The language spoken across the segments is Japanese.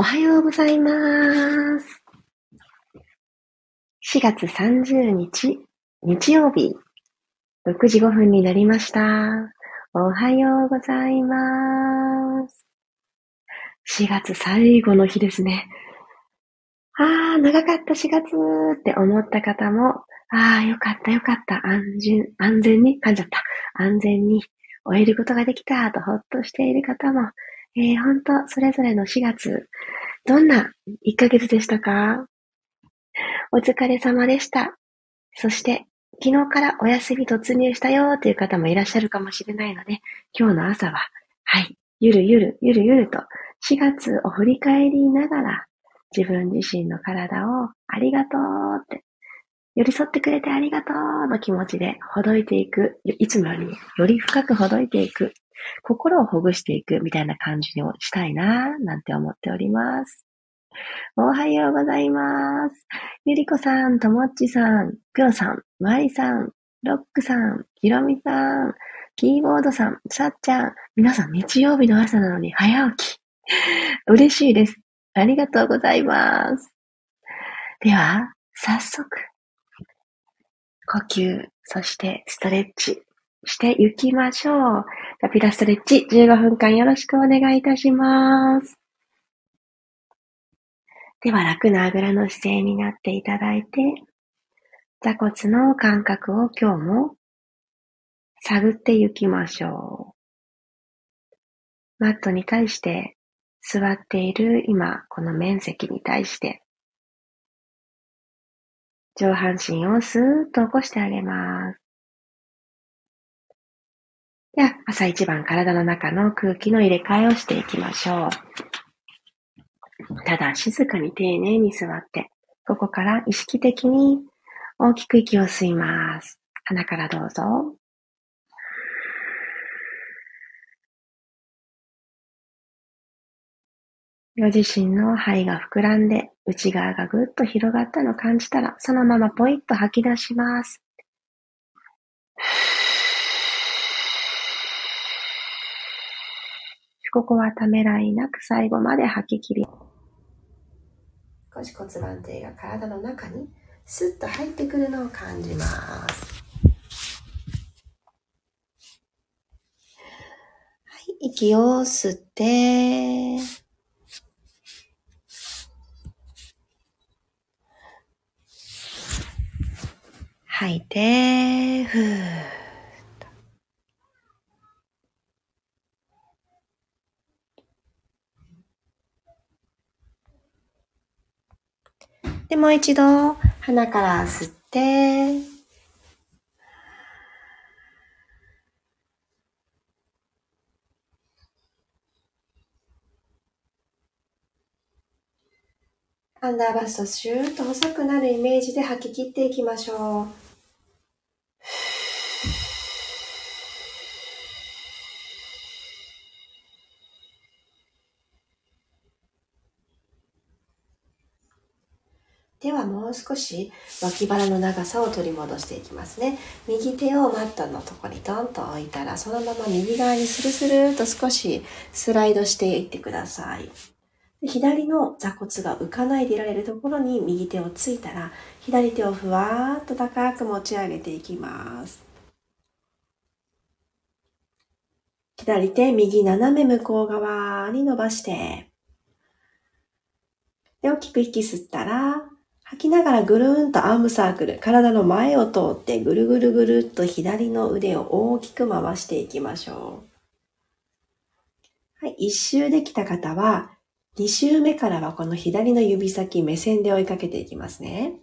おはようございます。4月30日、日曜日、6時5分になりました。おはようございます。4月最後の日ですね。あー、長かった4月って思った方も、あー、よかったよかった、安全、安全に、噛んじゃった。安全に終えることができたとほっとしている方も、えー、ほんと、それぞれの4月、どんな1ヶ月でしたか？お疲れ様でした。そして、昨日からお休み突入したよーという方もいらっしゃるかもしれないので、今日の朝は、はい、ゆるゆる、ゆるゆると、4月を振り返りながら、自分自身の体をありがとうって、寄り添ってくれてありがとうの気持ちでほどいていく、いつもよりより深くほどいていく、心をほぐしていくみたいな感じをしたいな、なんて思っております。おはようございます。ゆりこさん、ともっちさん、くろさん、まりさん、ロックさん、ひろみさん、キーボードさん、さっちゃん、皆さん日曜日の朝なのに早起き。嬉しいです。ありがとうございます。では、早速、呼吸、そしてストレッチしていきましょう。カピラストレッチ15分間よろしくお願いいたします。では楽なあぐらの姿勢になっていただいて、座骨の感覚を今日も探っていきましょう。マットに対して座っている今この面積に対して上半身をスーッと起こしてあげます。では、朝一番体の中の空気の入れ替えをしていきましょう。ただ静かに丁寧に座って、ここから意識的に大きく息を吸います。鼻からどうぞ。ご自身の肺が膨らんで内側がぐっと広がったのを感じたら、そのままポイッと吐き出します。ここはためらいなく最後まで吐き切り。少し骨盤底が体の中にスッと入ってくるのを感じます。はい、息を吸って、吐いて、ふー。で、もう一度、鼻から吸って、アンダーバストシューッと細くなるイメージで吐き切っていきましょう。ではもう少し脇腹の長さを取り戻していきますね。右手をマットのところにトンと置いたら、そのまま右側にスルスルと少しスライドしていってください。左の座骨が浮かないでいられるところに右手をついたら、左手をふわーっと高く持ち上げていきます。左手、右斜め向こう側に伸ばして、で、大きく息吸ったら、吐きながらぐるーんとアームサークル、体の前を通ってぐるぐるぐるっと左の腕を大きく回していきましょう。はい、一周できた方は、二周目からはこの左の指先目線で追いかけていきますね。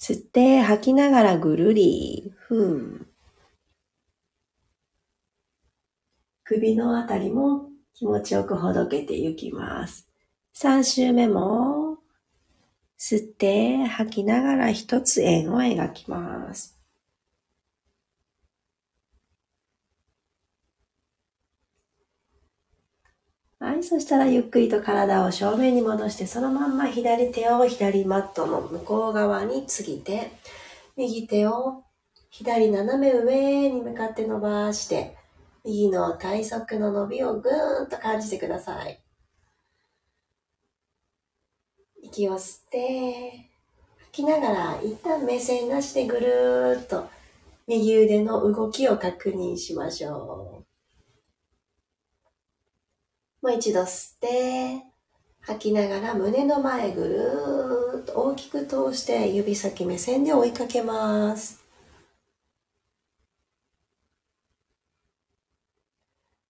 吸って吐きながらぐるり、ふん。首のあたりも気持ちよくほどけていきます。三周目も吸って吐きながら一つ円を描きます。はい、そしたらゆっくりと体を正面に戻して、そのまんま左手を左マットの向こう側に継ぎて、右手を左斜め上に向かって伸ばして、右の体側の伸びをぐーんと感じてください。息を吸って、吐きながら一旦目線なしでぐるーっと右腕の動きを確認しましょう。もう一度吸って、吐きながら胸の前ぐるーっと大きく通して指先目線で追いかけます。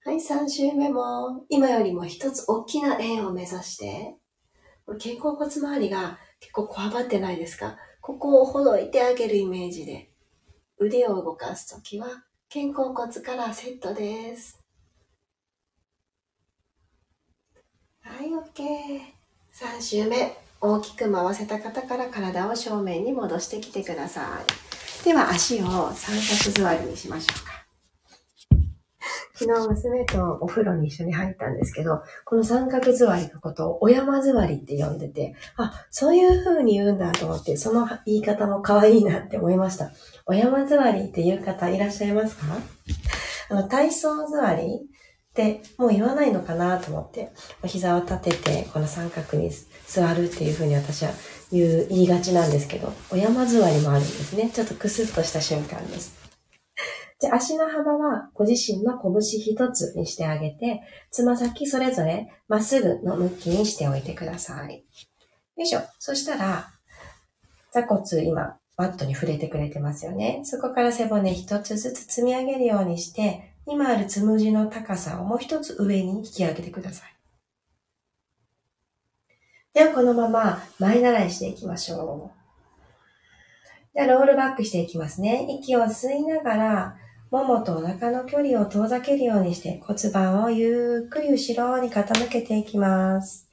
はい、3周目も今よりも一つ大きな円を目指して、肩甲骨周りが結構こわばってないですか？ここをほどいてあげるイメージで腕を動かすときは肩甲骨からセットです。はい、OK。3周目。大きく回せた方から体を正面に戻してきてください。では足を三角座りにしましょうか。昨日娘とお風呂に一緒に入ったんですけど、この三角座りのことをお山座りって呼んでて、あ、そういう風に言うんだと思って、その言い方も可愛いなって思いました。お山座りっていう方いらっしゃいますか？あの、体操座りってもう言わないのかなと思って、お膝を立てて、この三角に座るっていう風に私は言う、言いがちなんですけど、お山座りもあるんですね。ちょっとクスッとした瞬間です。じゃあ足の幅はご自身の拳一つにしてあげて、つま先それぞれまっすぐの向きにしておいてください。よいしょ。そしたら、座骨今、マットに触れてくれてますよね。そこから背骨一つずつ積み上げるようにして、今あるつむじの高さをもう一つ上に引き上げてください。ではこのまま前習いしていきましょう。ではロールバックしていきますね。息を吸いながら、ももとお腹の距離を遠ざけるようにして骨盤をゆっくり後ろに傾けていきます。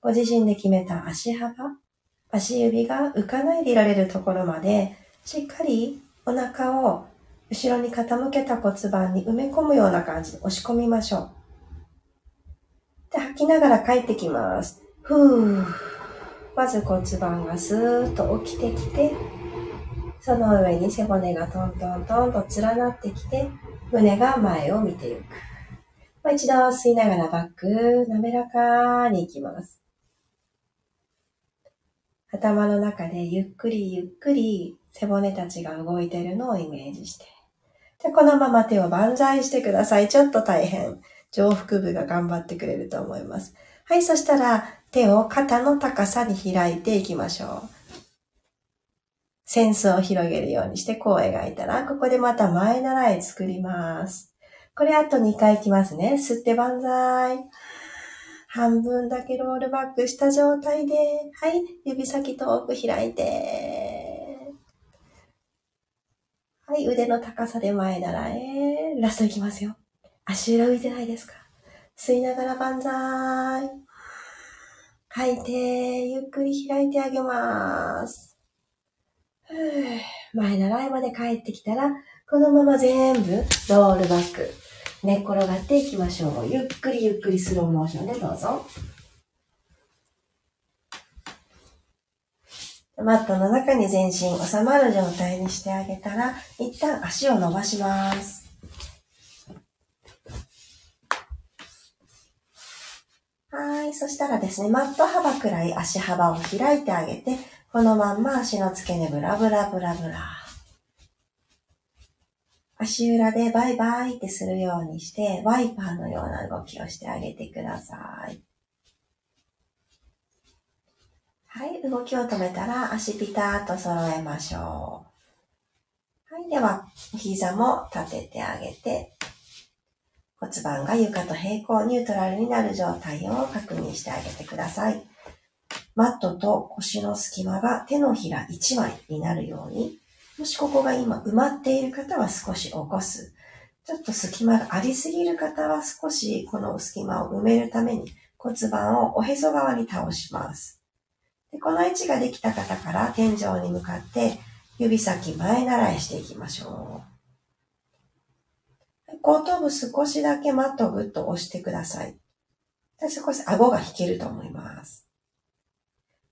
ご自身で決めた足幅、足指が浮かないでいられるところまで、しっかりお腹を後ろに傾けた骨盤に埋め込むような感じで押し込みましょう。で、吐きながら帰ってきます。ふー。まず骨盤がスーッと起きてきて、その上に背骨がトントントンと連なってきて、胸が前を見ていく。まあ、一度吸いながらバック、滑らかに行きます。頭の中でゆっくりゆっくり背骨たちが動いているのをイメージして。で、このまま手を万歳してください。ちょっと大変。上腹部が頑張ってくれると思います。はい、そしたら手を肩の高さに開いていきましょう。センスを広げるようにしてこう描いたら、ここでまた前習い作ります。これあと2回いきますね。吸って万歳。半分だけロールバックした状態で、はい、指先遠く開いて、はい、腕の高さで前習え。ラストいきますよ。足裏浮いてないですか吸いながら万歳。吐いて、ゆっくり開いてあげます。前習いまで帰ってきたら、このまま全部ロールバック。寝っ転がっていきましょう。ゆっくりゆっくりスローモーションでどうぞ。マットの中に全身収まる状態にしてあげたら、一旦足を伸ばします。はい。そしたらですね、マット幅くらい足幅を開いてあげて、このまんま足の付け根ブラブラブラブラ。足裏でバイバイってするようにして、ワイパーのような動きをしてあげてください。はい、動きを止めたら足ピタッと揃えましょう。はい、では、膝も立ててあげて、骨盤が床と平行、ニュートラルになる状態を確認してあげてください。マットと腰の隙間が手のひら1枚になるように、もしここが今埋まっている方は少し起こす。ちょっと隙間がありすぎる方は少しこの隙間を埋めるために骨盤をおへそ側に倒します。でこの位置ができた方から天井に向かって指先前習いしていきましょう。後頭部少しだけマットをぐっと押してください。少し顎が引けると思います。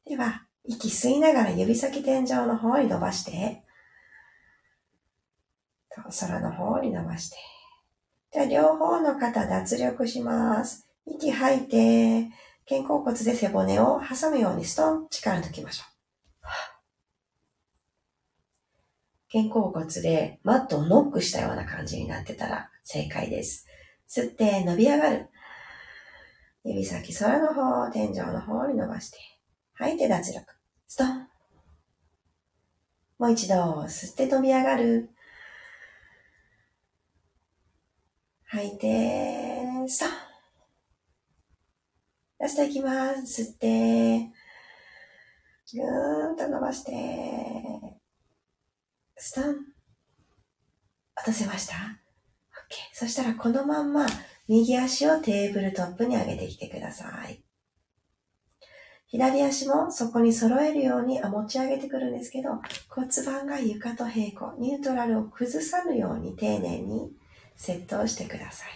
では、息吸いながら指先天井の方に伸ばして、空の方に伸ばして。じゃあ、両方の肩脱力します。息吐いて、肩甲骨で背骨を挟むようにストン、力抜きましょう。肩甲骨でマットをノックしたような感じになってたら正解です。吸って伸び上がる。指先空の方、天井の方に伸ばして。吐いて脱力。ストン。もう一度、吸って飛び上がる。吐いて、ストン。ラストいきます。吸って、ぐーんと伸ばして、ストン。落とせました ?OK。そしたらこのまんま右足をテーブルトップに上げてきてください。左足もそこに揃えるように持ち上げてくるんですけど、骨盤が床と平行、ニュートラルを崩さぬように丁寧にセットをしてください。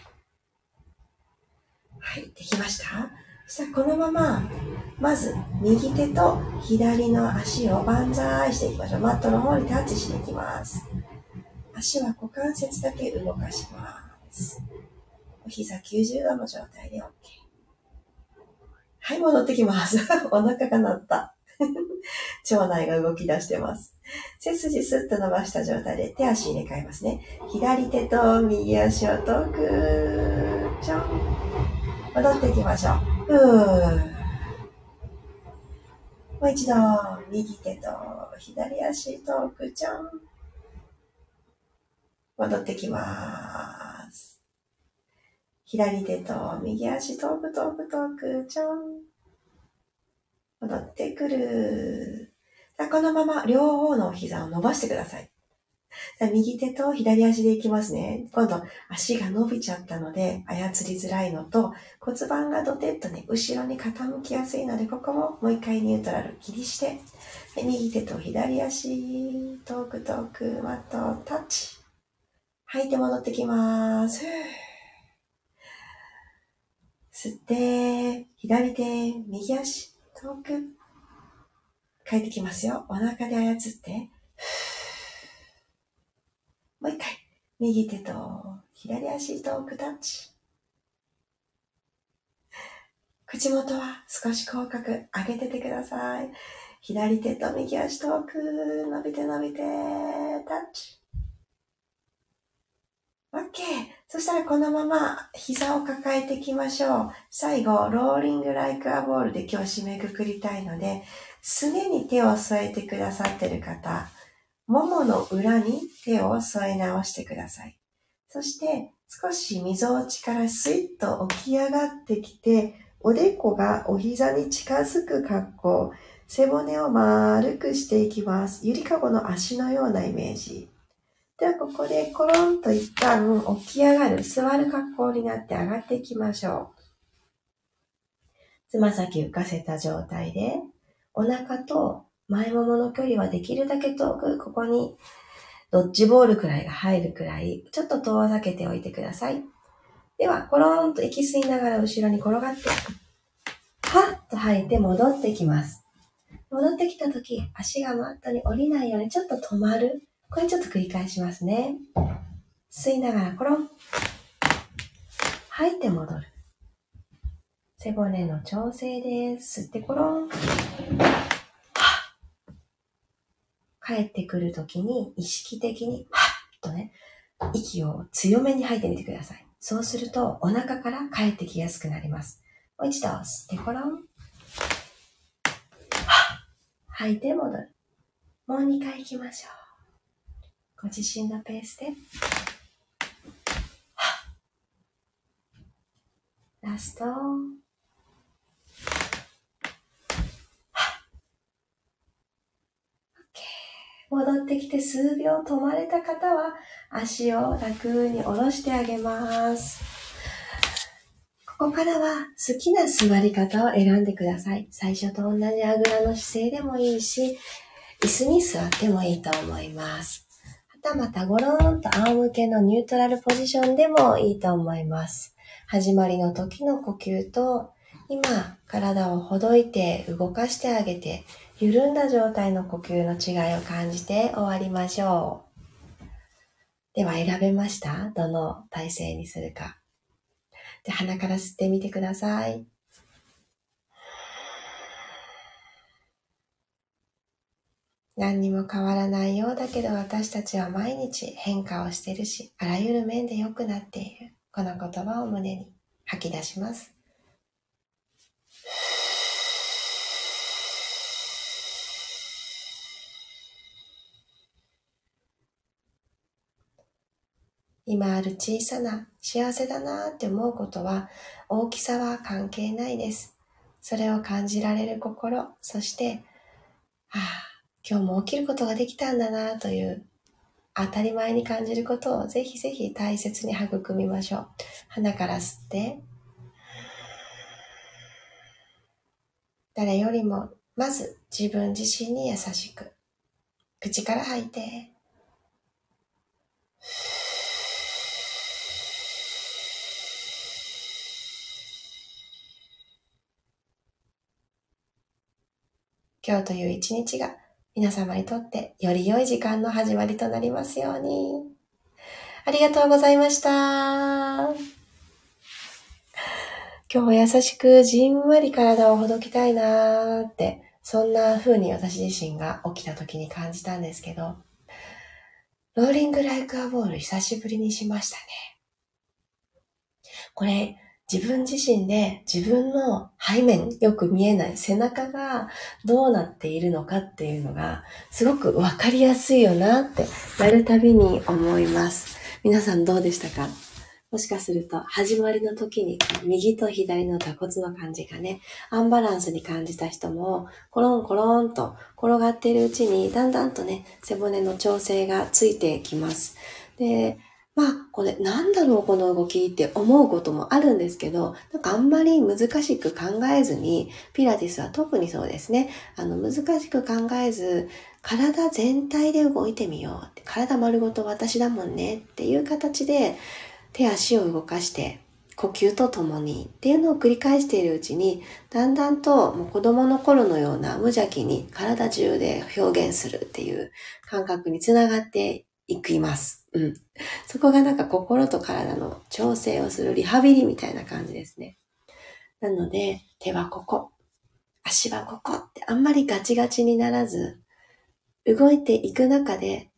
はい、できましたそしたらこのまま、まず右手と左の足を万歳していきましょう。マットの方にタッチしていきます。足は股関節だけ動かします。お膝90度の状態で OK。はい、戻ってきます。お腹が鳴った。腸内が動き出してます。背筋スッと伸ばした状態で手足入れ替えますね。左手と右足を遠く、ちょん。戻っていきましょう。ふー。もう一度、右手と左足遠く、ちょん。戻ってきます。左手と右足遠く遠く遠く、ちょん。戻ってくる。さあこのまま両方の膝を伸ばしてください。さあ右手と左足でいきますね。今度足が伸びちゃったので操りづらいのと骨盤がドテッとね、後ろに傾きやすいので、ここももう一回ニュートラル切りして、で右手と左足、遠く遠く、マットタッチ。吐いて戻ってきます。吸って、左手、右足、遠く。帰ってきますよ。お腹で操って。もう一回。右手と左足遠くタッチ。口元は少し口角上げててください。左手と右足遠く伸びて伸びてタッチ。OK。そしたらこのまま膝を抱えていきましょう。最後、ローリングライクアボールで今日締めくくりたいので、すねに手を添えてくださってる方、ももの裏に手を添え直してください。そして、少し溝落ちからスイッと起き上がってきて、おでこがお膝に近づく格好、背骨を丸くしていきます。ゆりかごの足のようなイメージ。では、ここでコロンと一旦起き上がる、座る格好になって上がっていきましょう。つま先浮かせた状態で、お腹と前ももの距離はできるだけ遠く、ここにドッジボールくらいが入るくらい、ちょっと遠ざけておいてください。では、コロンと息吸いながら後ろに転がって、はっと吐いて戻ってきます。戻ってきたとき、足がマットに降りないようにちょっと止まる。これちょっと繰り返しますね。吸いながらコロン。吐いて戻る。背骨の調整です。吸ってコロン。帰ってくるときに意識的に、はっとね、息を強めに吐いてみてください。そうするとお腹から帰ってきやすくなります。もう一度吸ってコロン。吐いて戻る。もう2回行きましょう。ご自身のペースで。ラスト。戻ってきて数秒止まれた方は足を楽に下ろしてあげます。ここからは好きな座り方を選んでください。最初と同じあぐらの姿勢でもいいし、椅子に座ってもいいと思います。たまたゴローンと仰向けのニュートラルポジションでもいいと思います。始まりの時の呼吸と、今体をほどいて動かしてあげて、緩んだ状態の呼吸の違いを感じて終わりましょう。では選べました？どの体勢にするか。で、鼻から吸ってみてください。何にも変わらないようだけど私たちは毎日変化をしてるし、あらゆる面で良くなっている。この言葉を胸に吐き出します。今ある小さな幸せだなって思うことは大きさは関係ないです。それを感じられる心、そして、ああ、今日も起きることができたんだなという当たり前に感じることをぜひぜひ大切に育みましょう。鼻から吸って、誰よりもまず自分自身に優しく、口から吐いて、今日という一日が皆様にとってより良い時間の始まりとなりますように。ありがとうございました。今日は優しくじんわり体をほどきたいなーって、そんな風に私自身が起きた時に感じたんですけど、ローリングライクアボール久しぶりにしましたね。これ、自分自身で自分の背面、よく見えない背中がどうなっているのかっていうのがすごくわかりやすいよなってやるたびに思います。皆さんどうでしたか？もしかすると始まりの時に右と左の座骨の感じがね、アンバランスに感じた人もコロンコロンと転がっているうちにだんだんとね、背骨の調整がついてきます。で、まあ、これなんだろうこの動きって思うこともあるんですけど、なんかあんまり難しく考えずに、ピラティスは特にそうですね。あの、難しく考えず、体全体で動いてみようって。体丸ごと私だもんねっていう形で、手足を動かして、呼吸とともにっていうのを繰り返しているうちに、だんだんともう子供の頃のような無邪気に体中で表現するっていう感覚につながっていきます。うん。そこがなんか心と体の調整をするリハビリみたいな感じですね。なので、手はここ、足はここってあんまりガチガチにならず、動いていく中で、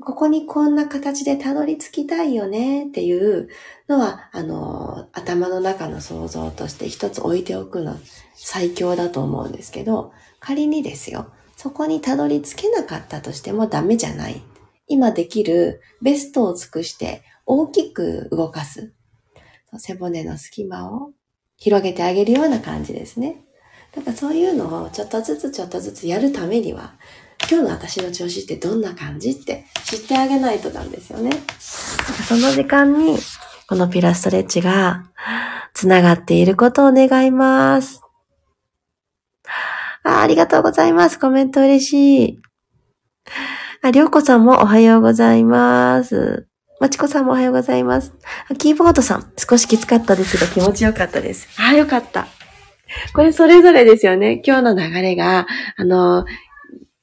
ここにこんな形でたどり着きたいよねっていうのは、あの、頭の中の想像として一つ置いておくの最強だと思うんですけど、仮にですよ、そこにたどり着けなかったとしてもダメじゃない。今できるベストを尽くして大きく動かす。背骨の隙間を広げてあげるような感じですね。だかそういうのをちょっとずつちょっとずつやるためには、今日の私の調子ってどんな感じって知ってあげないとなんですよね。その時間に、このピラストレッチが繋がっていることを願います。あありがとうございます。コメント嬉しい。あ、りょうこさんもおはようございます。まちこさんもおはようございます。キーボードさん、少しきつかったですが気持ちよかったです。あ、よかった。これそれぞれですよね。今日の流れが、あの、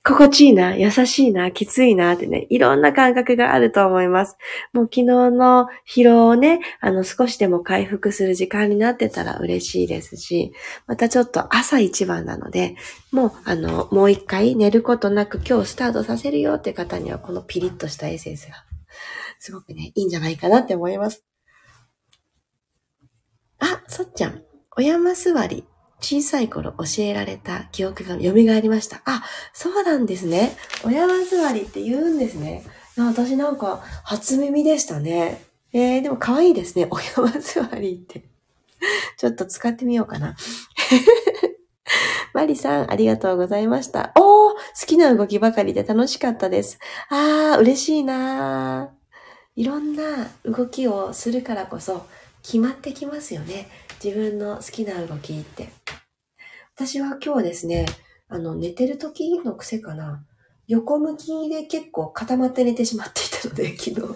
心地いいな、優しいな、きついなってね、いろんな感覚があると思います。もう昨日の疲労をね、あの少しでも回復する時間になってたら嬉しいですし、またちょっと朝一番なので、もうあの、もう一回寝ることなく今日スタートさせるよって方にはこのピリッとしたエッセンスが、すごくね、いいんじゃないかなって思います。あ、さっちゃん、お山座り小さい頃教えられた記憶が蘇りました。あ、そうなんですね。親山座りって言うんですね。私なんか初耳でしたね。えー、でも可愛いですね。親山座りって。ちょっと使ってみようかな。マリさん、ありがとうございました。おー好きな動きばかりで楽しかったです。あー、嬉しいなーいろんな動きをするからこそ決まってきますよね。自分の好きな動きって。私は今日ですね、あの、寝てる時の癖かな。横向きで結構固まって寝てしまっていたので、昨日。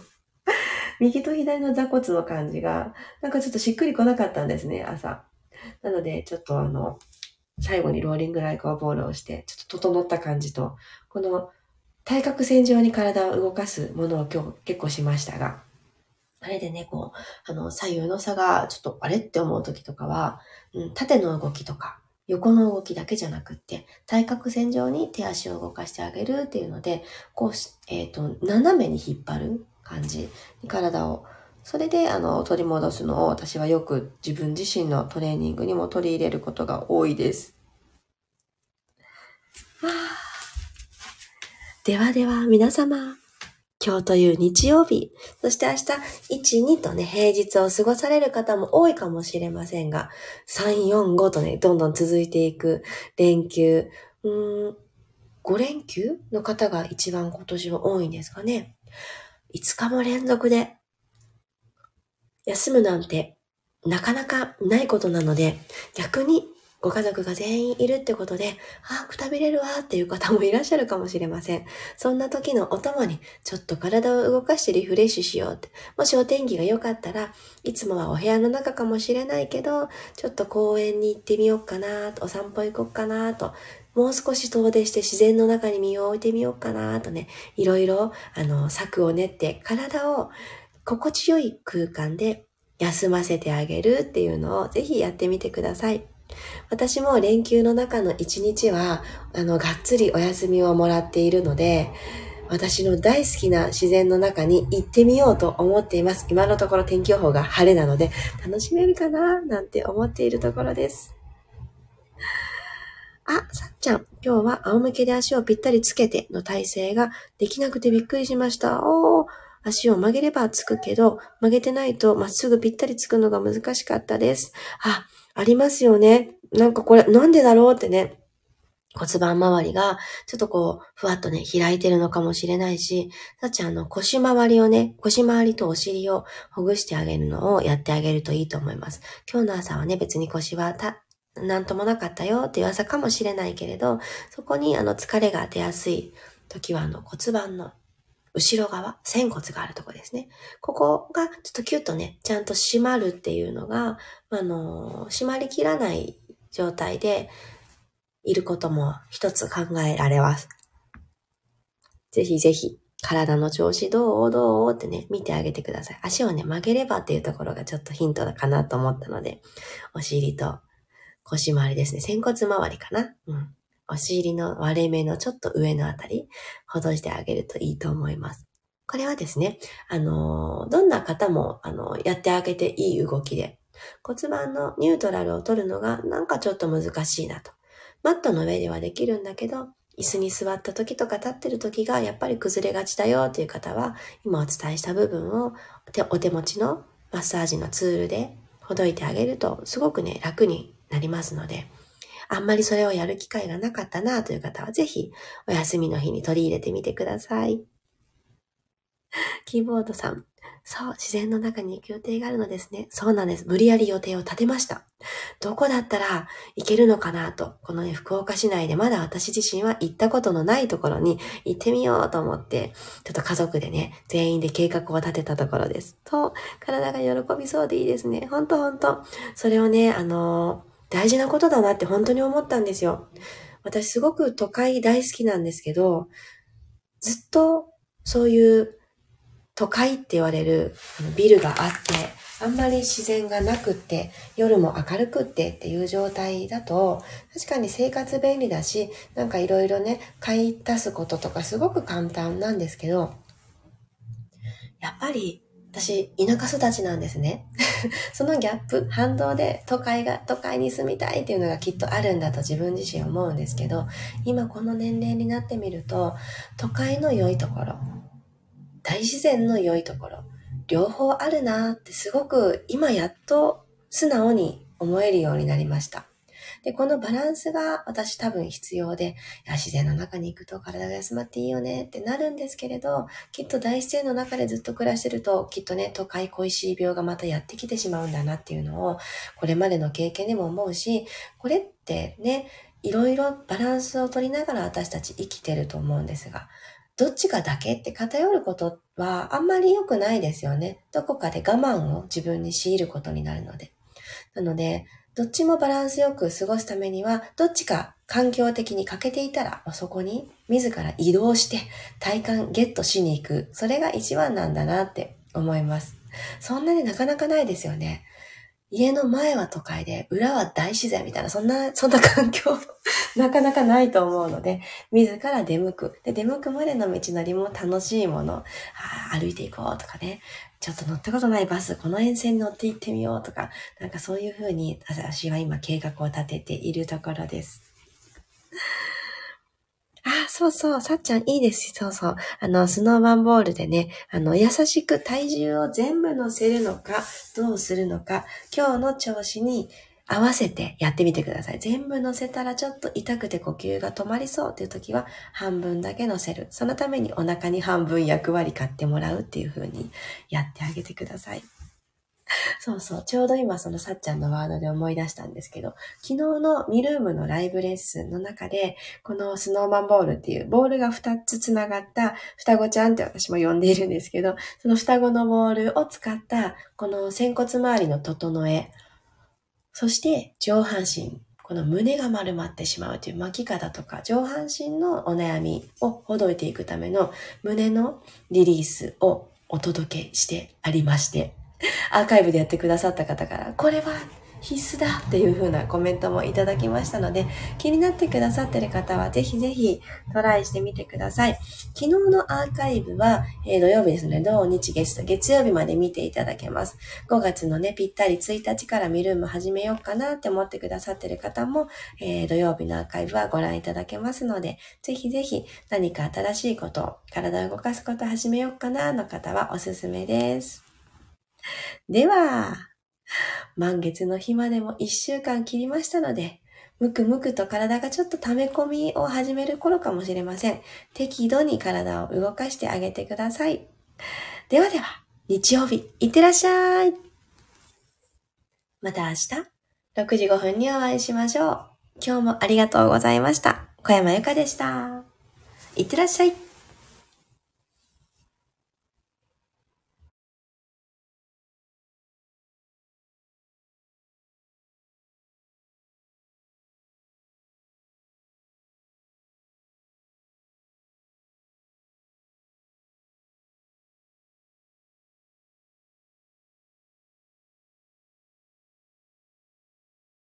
右と左の座骨の感じが、なんかちょっとしっくりこなかったんですね、朝。なので、ちょっとあの、最後にローリングライクアボールをして、ちょっと整った感じと、この対角線上に体を動かすものを今日結構しましたが、あれでね、こう、あの、左右の差がちょっとあれって思う時とかは、うん、縦の動きとか、横の動きだけじゃなくって、対角線上に手足を動かしてあげるっていうので、こう、えっ、と、斜めに引っ張る感じに体を。それで、あの、取り戻すのを私はよく自分自身のトレーニングにも取り入れることが多いです。はあではでは皆様、今日という日曜日、そして明日1、2とね、平日を過ごされる方も多いかもしれませんが、3、4、5とね、どんどん続いていく連休、うーん、5連休の方が一番今年は多いんですかね。5日も連続で休むなんてなかなかないことなので、逆にご家族が全員いるってことで、ああ、くたびれるわっていう方もいらっしゃるかもしれません。そんな時のお供に、ちょっと体を動かしてリフレッシュしようって。もしお天気が良かったら、いつもはお部屋の中かもしれないけど、ちょっと公園に行ってみようかなと、お散歩行こうかなと、もう少し遠出して自然の中に身を置いてみようかなとね、いろいろ、あの、策を練って、体を心地よい空間で休ませてあげるっていうのをぜひやってみてください。私も連休の中の一日は、あの、がっつりお休みをもらっているので、私の大好きな自然の中に行ってみようと思っています。今のところ天気予報が晴れなので、楽しめるかな？なんて思っているところです。あ、さっちゃん、今日は仰向けで足をぴったりつけての体勢ができなくてびっくりしました。おー、足を曲げればつくけど、曲げてないとまっすぐぴったりつくのが難しかったです。あ、ありますよね。なんかこれ、なんでだろうってね。骨盤周りが、ちょっとこう、ふわっとね、開いてるのかもしれないし、さっちゃんの腰回りをね、腰回りとお尻をほぐしてあげるのをやってあげるといいと思います。今日の朝はね、別に腰はた、なんともなかったよっていう朝かもしれないけれど、そこにあの疲れが出やすい時はあの骨盤の後ろ側、仙骨があるとこですね。ここがちょっとキュッとね、ちゃんと締まるっていうのが、あの、締まりきらない状態でいることも一つ考えられます。ぜひぜひ、体の調子どうどうってね、見てあげてください。足をね、曲げればっていうところがちょっとヒントだかなと思ったので、お尻と腰回りですね。仙骨周りかなうん。お尻の割れ目のちょっと上のあたり、ほどしてあげるといいと思います。これはですね、あの、どんな方も、あの、やってあげていい動きで、骨盤のニュートラルを取るのがなんかちょっと難しいなと。マットの上ではできるんだけど、椅子に座った時とか立ってる時がやっぱり崩れがちだよという方は、今お伝えした部分を手お手持ちのマッサージのツールでほどいてあげるとすごくね、楽になりますので、あんまりそれをやる機会がなかったなという方は、ぜひお休みの日に取り入れてみてください。キーボードさん。そう、自然の中に行く予定があるのですね。そうなんです。無理やり予定を立てました。どこだったら行けるのかなと。このね、福岡市内でまだ私自身は行ったことのないところに行ってみようと思って、ちょっと家族でね、全員で計画を立てたところです。と、体が喜びそうでいいですね。ほんとほんと。それをね、あのー大事なことだなって本当に思ったんですよ。私すごく都会大好きなんですけど、ずっとそういう都会って言われるビルがあって、あんまり自然がなくって、夜も明るくってっていう状態だと、確かに生活便利だし、なんかいろいろね、買い出すこととかすごく簡単なんですけど、やっぱり私、田舎育ちなんですね。そのギャップ、反動で都会が、都会に住みたいっていうのがきっとあるんだと自分自身思うんですけど、今この年齢になってみると、都会の良いところ、大自然の良いところ、両方あるなってすごく今やっと素直に思えるようになりました。で、このバランスが私多分必要で、いや自然の中に行くと体が休まっていいよねってなるんですけれど、きっと大自然の中でずっと暮らしてると、きっとね、都会恋しい病がまたやってきてしまうんだなっていうのを、これまでの経験でも思うし、これってね、いろいろバランスを取りながら私たち生きてると思うんですが、どっちかだけって偏ることはあんまり良くないですよね。どこかで我慢を自分に強いることになるので。なので、どっちもバランスよく過ごすためには、どっちか環境的に欠けていたら、そこに自ら移動して体感ゲットしに行く。それが一番なんだなって思います。そんなになかなかないですよね。家の前は都会で、裏は大自然みたいな、そんな、そんな環境、なかなかないと思うので、自ら出向く。で、出向くまでの道のりも楽しいもの。あ歩いていこうとかね。ちょっと乗ったことないバス、この沿線に乗って行ってみようとか、なんかそういうふうに、私は今計画を立てているところです。あ、そうそう、さっちゃんいいです。そうそう。あの、スノーマンボールでね、あの、優しく体重を全部乗せるのか、どうするのか、今日の調子に合わせてやってみてください。全部乗せたらちょっと痛くて呼吸が止まりそうっていう時は半分だけ乗せる。そのためにお腹に半分役割買ってもらうっていう風にやってあげてください。そうそう。ちょうど今そのさっちゃんのワードで思い出したんですけど、昨日のミルームのライブレッスンの中で、このスノーマンボールっていうボールが2つつながった双子ちゃんって私も呼んでいるんですけど、その双子のボールを使ったこの仙骨周りの整え、そして上半身、この胸が丸まってしまうという巻き方とか、上半身のお悩みをほどいていくための胸のリリースをお届けしてありまして、アーカイブでやってくださった方から、これは必須だっていう風なコメントもいただきましたので、気になってくださってる方はぜひぜひトライしてみてください。昨日のアーカイブは、えー、土曜日ですね、土日月と月曜日まで見ていただけます。5月のね、ぴったり1日から見るーム始めようかなって思ってくださってる方も、えー、土曜日のアーカイブはご覧いただけますので、ぜひぜひ何か新しいこと、体を動かすこと始めようかなの方はおすすめです。では、満月の日までも一週間切りましたので、むくむくと体がちょっと溜め込みを始める頃かもしれません。適度に体を動かしてあげてください。ではでは、日曜日、いってらっしゃい。また明日、6時5分にお会いしましょう。今日もありがとうございました。小山由かでした。いってらっしゃい。